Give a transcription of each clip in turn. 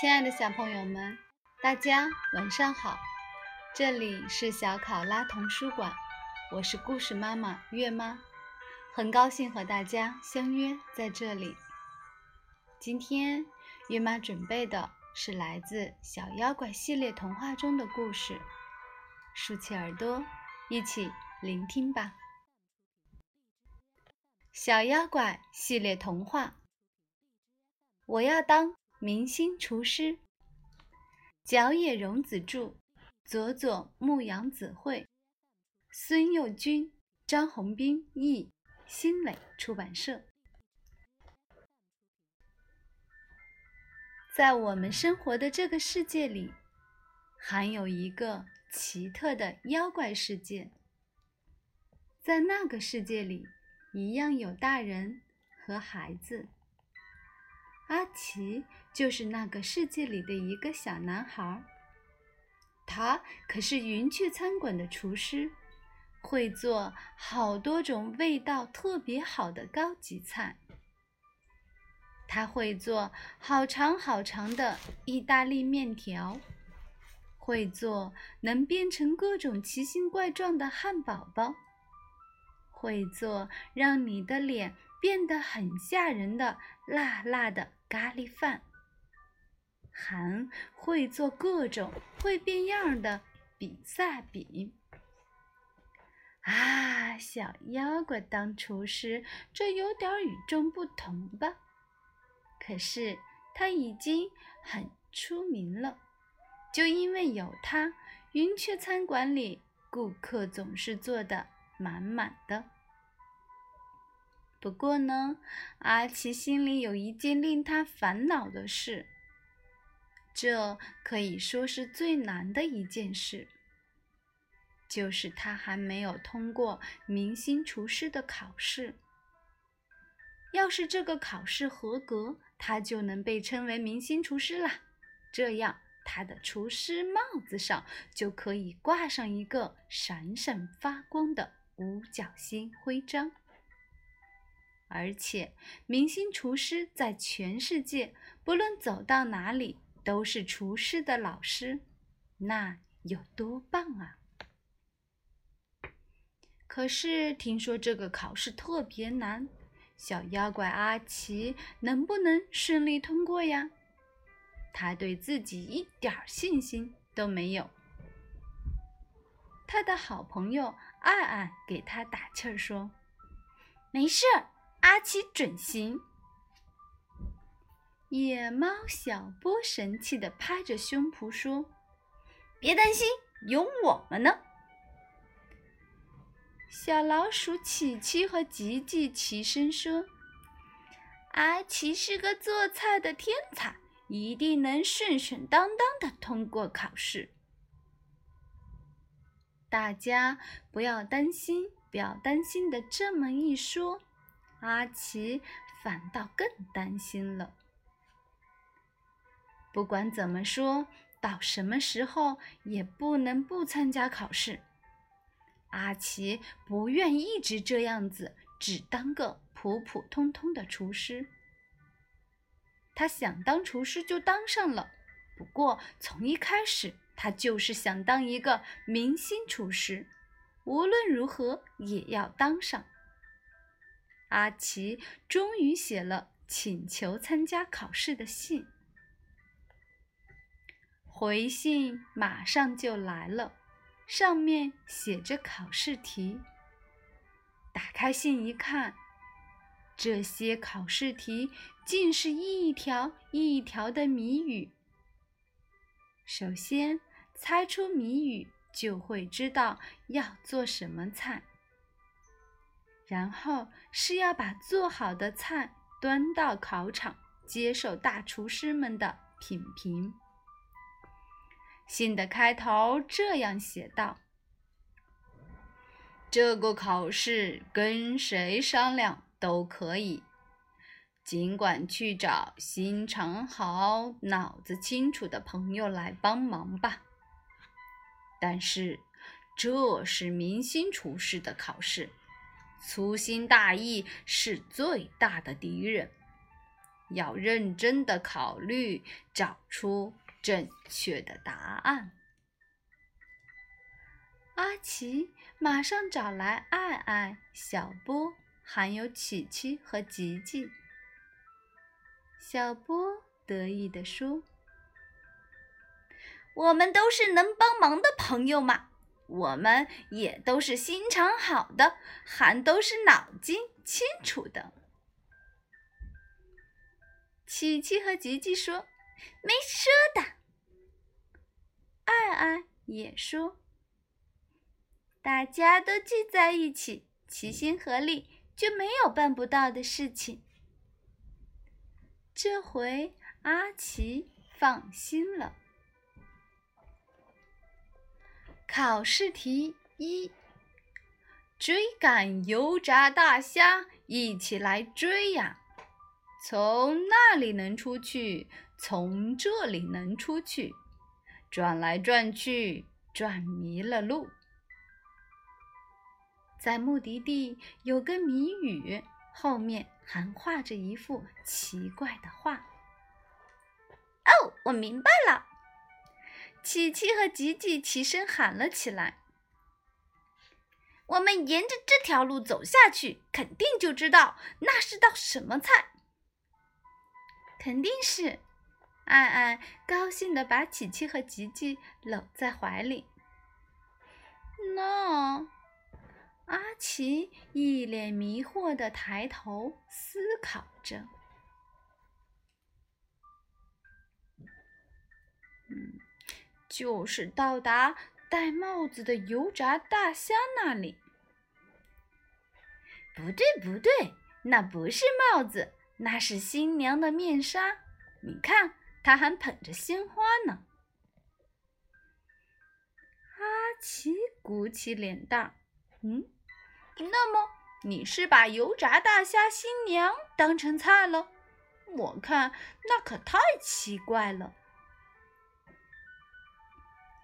亲爱的小朋友们，大家晚上好！这里是小考拉童书馆，我是故事妈妈月妈，很高兴和大家相约在这里。今天月妈准备的是来自《小妖怪》系列童话中的故事，竖起耳朵，一起聆听吧。小妖怪系列童话，我要当明星厨师。角野荣子著，佐佐木阳子绘，孙幼军、张宏斌译，新蕾出版社。在我们生活的这个世界里，还有一个奇特的妖怪世界。在那个世界里。一样有大人和孩子。奇就是那个世界里的一个小男孩，他可是云雀餐馆的厨师，会做好多种味道特别好的高级菜。他会做好长好长的意大利面条，会做能变成各种奇形怪状的汉堡包。会做让你的脸变得很吓人的辣辣的咖喱饭，还会做各种会变样的比萨饼。啊，小妖怪当厨师，这有点与众不同吧？可是他已经很出名了，就因为有他，云雀餐馆里顾客总是坐的满满的。不过呢，阿奇心里有一件令他烦恼的事，这可以说是最难的一件事，就是他还没有通过明星厨师的考试。要是这个考试合格，他就能被称为明星厨师啦。这样，他的厨师帽子上就可以挂上一个闪闪发光的五角星徽章。而且，明星厨师在全世界，不论走到哪里，都是厨师的老师，那有多棒啊！可是听说这个考试特别难，小妖怪阿奇能不能顺利通过呀？他对自己一点信心都没有。他的好朋友爱爱给他打气儿说：“没事。”阿奇准行！野猫小波神气地拍着胸脯说：“别担心，有我们呢！”小老鼠琪琪和吉吉齐声说：“阿奇是个做菜的天才，一定能顺顺当当的通过考试。”大家不要担心，不要担心的这么一说。阿奇反倒更担心了。不管怎么说，到什么时候也不能不参加考试。阿奇不愿一直这样子，只当个普普通通的厨师。他想当厨师就当上了，不过从一开始他就是想当一个明星厨师，无论如何也要当上。阿奇终于写了请求参加考试的信，回信马上就来了，上面写着考试题。打开信一看，这些考试题竟是一条一条的谜语。首先猜出谜语，就会知道要做什么菜。然后是要把做好的菜端到考场，接受大厨师们的品评。信的开头这样写道：“这个考试跟谁商量都可以，尽管去找心肠好、脑子清楚的朋友来帮忙吧。但是这是明星厨师的考试。”粗心大意是最大的敌人。要认真的考虑，找出正确的答案。阿奇马上找来爱爱、小波，还有琪琪和吉吉。小波得意地说：“我们都是能帮忙的朋友嘛，我们也都是心肠好的，还都是脑筋清楚的。”琪琪和吉吉说：“没说的。”爱爱也说：“大家都聚在一起，齐心合力，就没有办不到的事情。”这回阿奇放心了。考试题一：追赶油炸大虾，一起来追呀！从那里能出去，从这里能出去，转来转去，转迷了路。在目的地有个谜语，后面还画着一幅奇怪的画。哦，我明白了！琪琪和吉吉齐声喊了起来：“我们沿着这条路走下去，肯定就知道那是道什么菜。”肯定是，爱爱高兴地把琪琪和吉吉搂在怀里。那阿奇一脸迷惑地抬头思考着。就是到达戴帽子的油炸大虾那里。不对，不对，那不是帽子。那是新娘的面纱，你看，她还捧着鲜花呢。阿奇鼓起脸蛋，嗯，那么你是把油炸大虾新娘当成菜了？我看那可太奇怪了。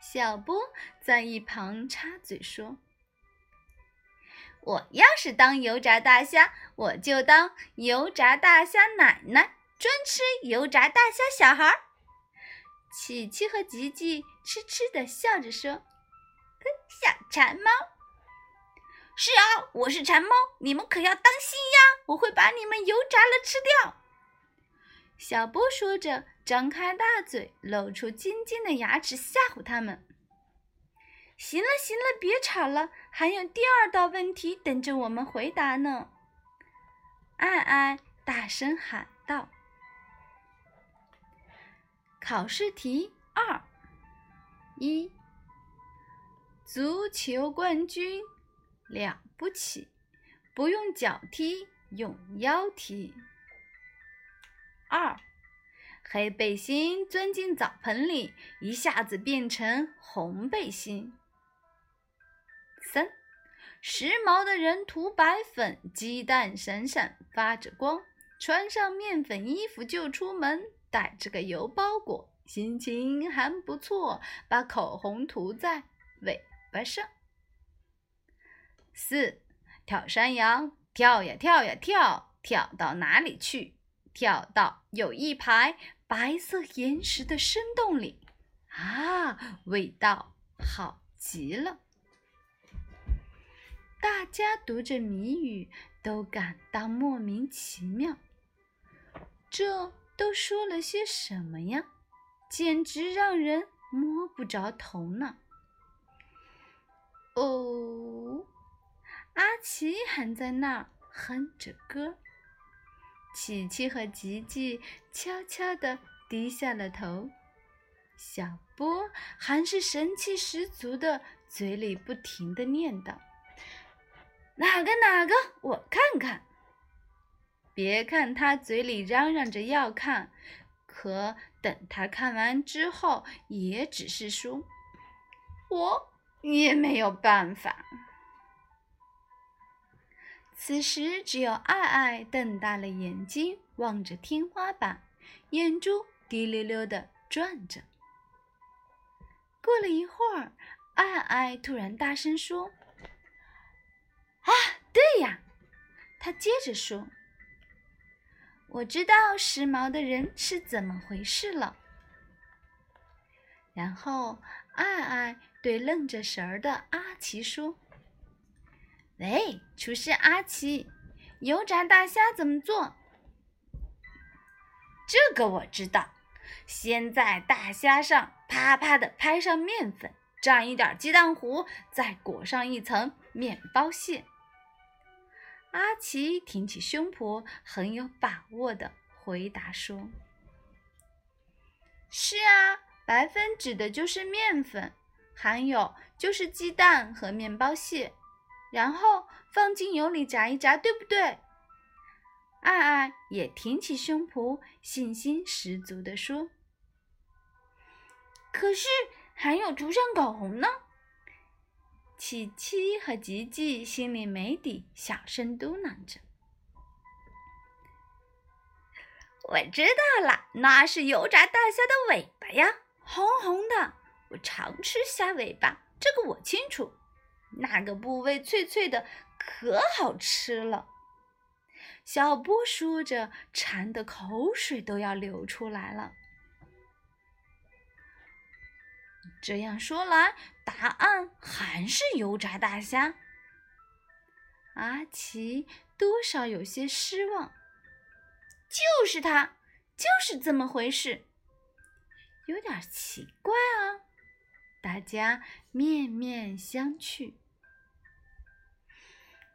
小波在一旁插嘴说。我要是当油炸大虾，我就当油炸大虾奶奶，专吃油炸大虾小孩儿。琪琪和吉吉痴痴地笑着说：“小馋猫。”是啊，我是馋猫，你们可要当心呀！我会把你们油炸了吃掉。小波说着，张开大嘴，露出尖尖的牙齿，吓唬他们。行了行了，别吵了，还有第二道问题等着我们回答呢。爱爱大声喊道：“考试题二，一，足球冠军了不起，不用脚踢，用腰踢。二，黑背心钻进澡盆里，一下子变成红背心。”三，时髦的人涂白粉，鸡蛋闪闪发着光，穿上面粉衣服就出门，带着个油包裹，心情还不错，把口红涂在尾巴上。四，跳山羊，跳呀跳呀跳，跳到哪里去？跳到有一排白色岩石的深洞里，啊，味道好极了。大家读着谜语，都感到莫名其妙。这都说了些什么呀？简直让人摸不着头脑。哦，阿奇还在那儿哼着歌。琪琪和吉吉悄悄地低下了头。小波还是神气十足的，嘴里不停地念叨。哪个哪个？我看看。别看他嘴里嚷嚷着要看，可等他看完之后，也只是说：“我也没有办法。”此时，只有爱爱瞪大了眼睛望着天花板，眼珠滴溜溜的转着。过了一会儿，爱爱突然大声说。啊，对呀，他接着说：“我知道时髦的人是怎么回事了。然后，爱爱对愣着神儿的阿奇说：“喂，厨师阿奇，油炸大虾怎么做？”这个我知道，先在大虾上啪啪的拍上面粉，蘸一点鸡蛋糊，再裹上一层面包屑。阿奇挺起胸脯，很有把握的回答说：“是啊，白粉指的就是面粉，含有就是鸡蛋和面包屑，然后放进油里炸一炸，对不对？”爱爱也挺起胸脯，信心十足地说：“可是还有涂上口红呢。”琪琪和吉吉心里没底，小声嘟囔着：“我知道了，那是油炸大虾的尾巴呀，红红的。我常吃虾尾巴，这个我清楚。那个部位脆脆的，可好吃了。”小波说着，馋得口水都要流出来了。这样说来，答案还是油炸大虾。阿奇多少有些失望。就是它，就是这么回事。有点奇怪啊！大家面面相觑。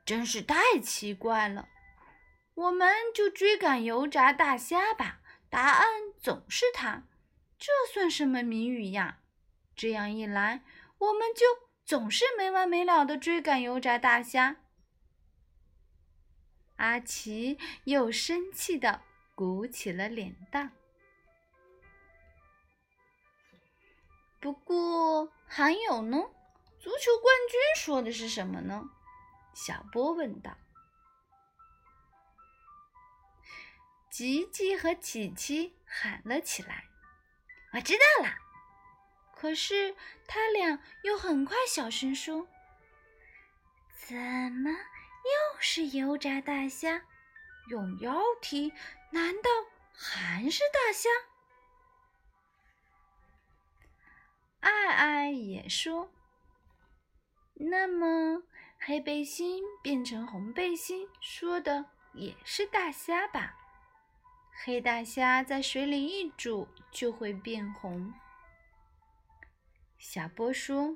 真是太奇怪了。我们就追赶油炸大虾吧，答案总是它，这算什么谜语呀？这样一来，我们就总是没完没了的追赶油炸大虾。阿奇又生气的鼓起了脸蛋。不过还有呢，足球冠军说的是什么呢？小波问道。吉吉和琪琪喊了起来：“我知道了。”可是他俩又很快小声说：“怎么又是油炸大虾？用腰提？难道还是大虾？”爱爱也说：“那么黑背心变成红背心，说的也是大虾吧？”黑大虾在水里一煮就会变红。小波说：“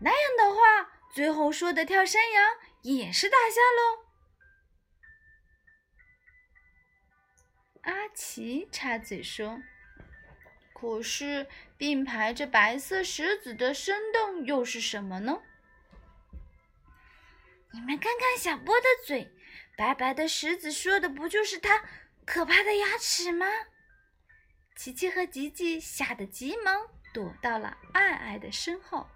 那样的话，最后说的跳山羊也是大虾喽。”阿奇插嘴说：“可是并排着白色石子的山洞又是什么呢？”你们看看小波的嘴，白白的石子说的不就是他？可怕的牙齿吗？琪琪和吉吉吓得急忙躲到了爱爱的身后。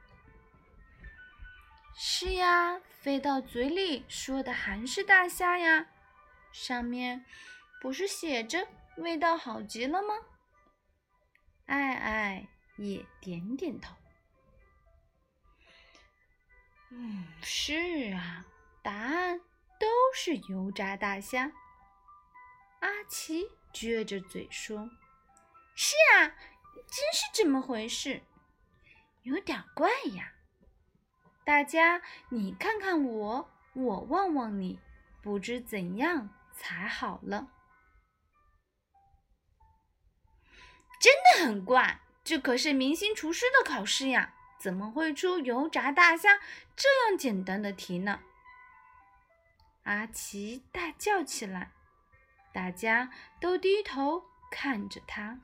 是呀，飞到嘴里说的还是大虾呀，上面不是写着味道好极了吗？爱爱也点点头。嗯，是啊，答案都是油炸大虾。阿奇撅着嘴说：“是啊，真是这么回事，有点怪呀。大家你看看我，我望望你，不知怎样才好了。真的很怪，这可是明星厨师的考试呀，怎么会出油炸大虾这样简单的题呢？”阿奇大叫起来。大家都低头看着他。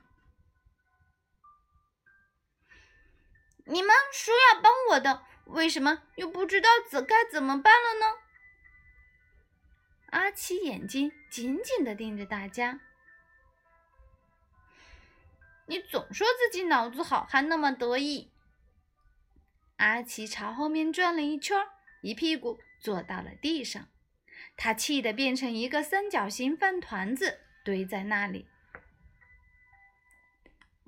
你们说要帮我的，为什么又不知道怎该怎么办了呢？阿奇眼睛紧紧的盯着大家。你总说自己脑子好，还那么得意。阿奇朝后面转了一圈，一屁股坐到了地上。他气得变成一个三角形饭团子，堆在那里。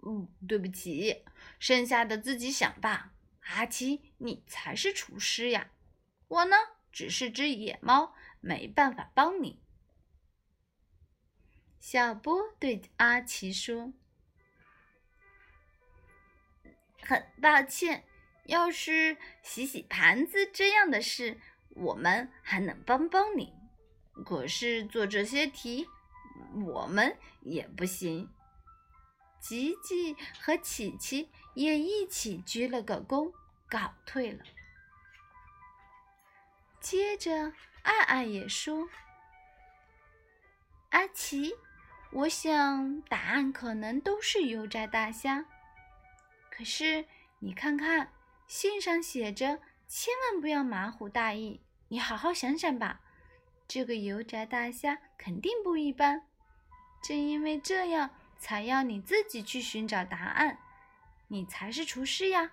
嗯，对不起，剩下的自己想吧。阿奇，你才是厨师呀，我呢，只是只野猫，没办法帮你。小波对阿奇说：“很抱歉，要是洗洗盘子这样的事，我们还能帮帮你。可是做这些题，我们也不行。”吉吉和琪琪也一起鞠了个躬，告退了。接着，爱爱也说：“阿奇，我想答案可能都是油炸大虾。可是你看看，信上写着，千万不要马虎大意。你好好想想吧，这个油炸大虾肯定不一般。正因为这样。”才要你自己去寻找答案，你才是厨师呀！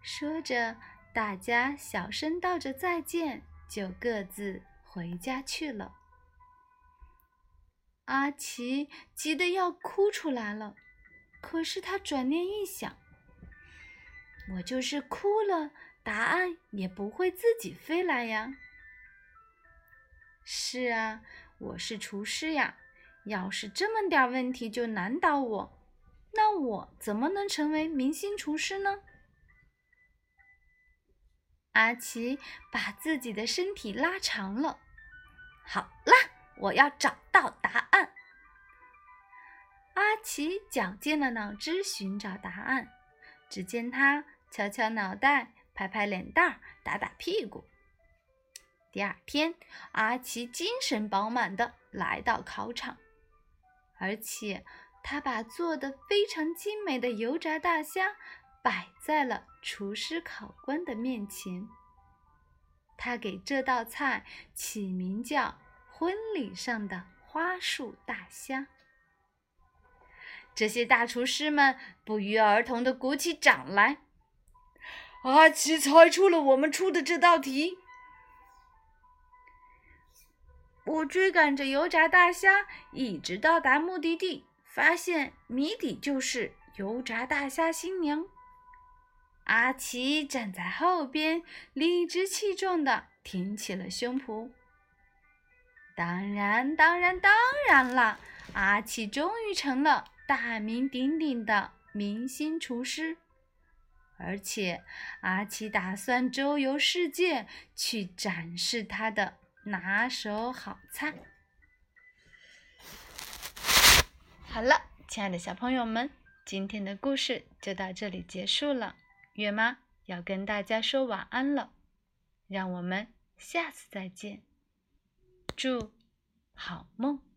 说着，大家小声道着再见，就各自回家去了。阿奇急得要哭出来了，可是他转念一想：“我就是哭了，答案也不会自己飞来呀。”是啊，我是厨师呀。要是这么点问题就难倒我，那我怎么能成为明星厨师呢？阿奇把自己的身体拉长了。好啦，我要找到答案。阿奇绞尽了脑汁寻找答案。只见他敲敲脑袋，拍拍脸蛋，打打屁股。第二天，阿奇精神饱满的来到考场。而且，他把做的非常精美的油炸大虾摆在了厨师考官的面前。他给这道菜起名叫“婚礼上的花束大虾”。这些大厨师们不约而同地鼓起掌来。阿奇猜出了我们出的这道题。我追赶着油炸大虾，一直到达目的地，发现谜底就是油炸大虾新娘。阿奇站在后边，理直气壮地挺起了胸脯。当然，当然，当然了，阿奇终于成了大名鼎鼎的明星厨师，而且阿奇打算周游世界，去展示他的。拿手好菜。好了，亲爱的小朋友们，今天的故事就到这里结束了。月妈要跟大家说晚安了，让我们下次再见。祝好梦。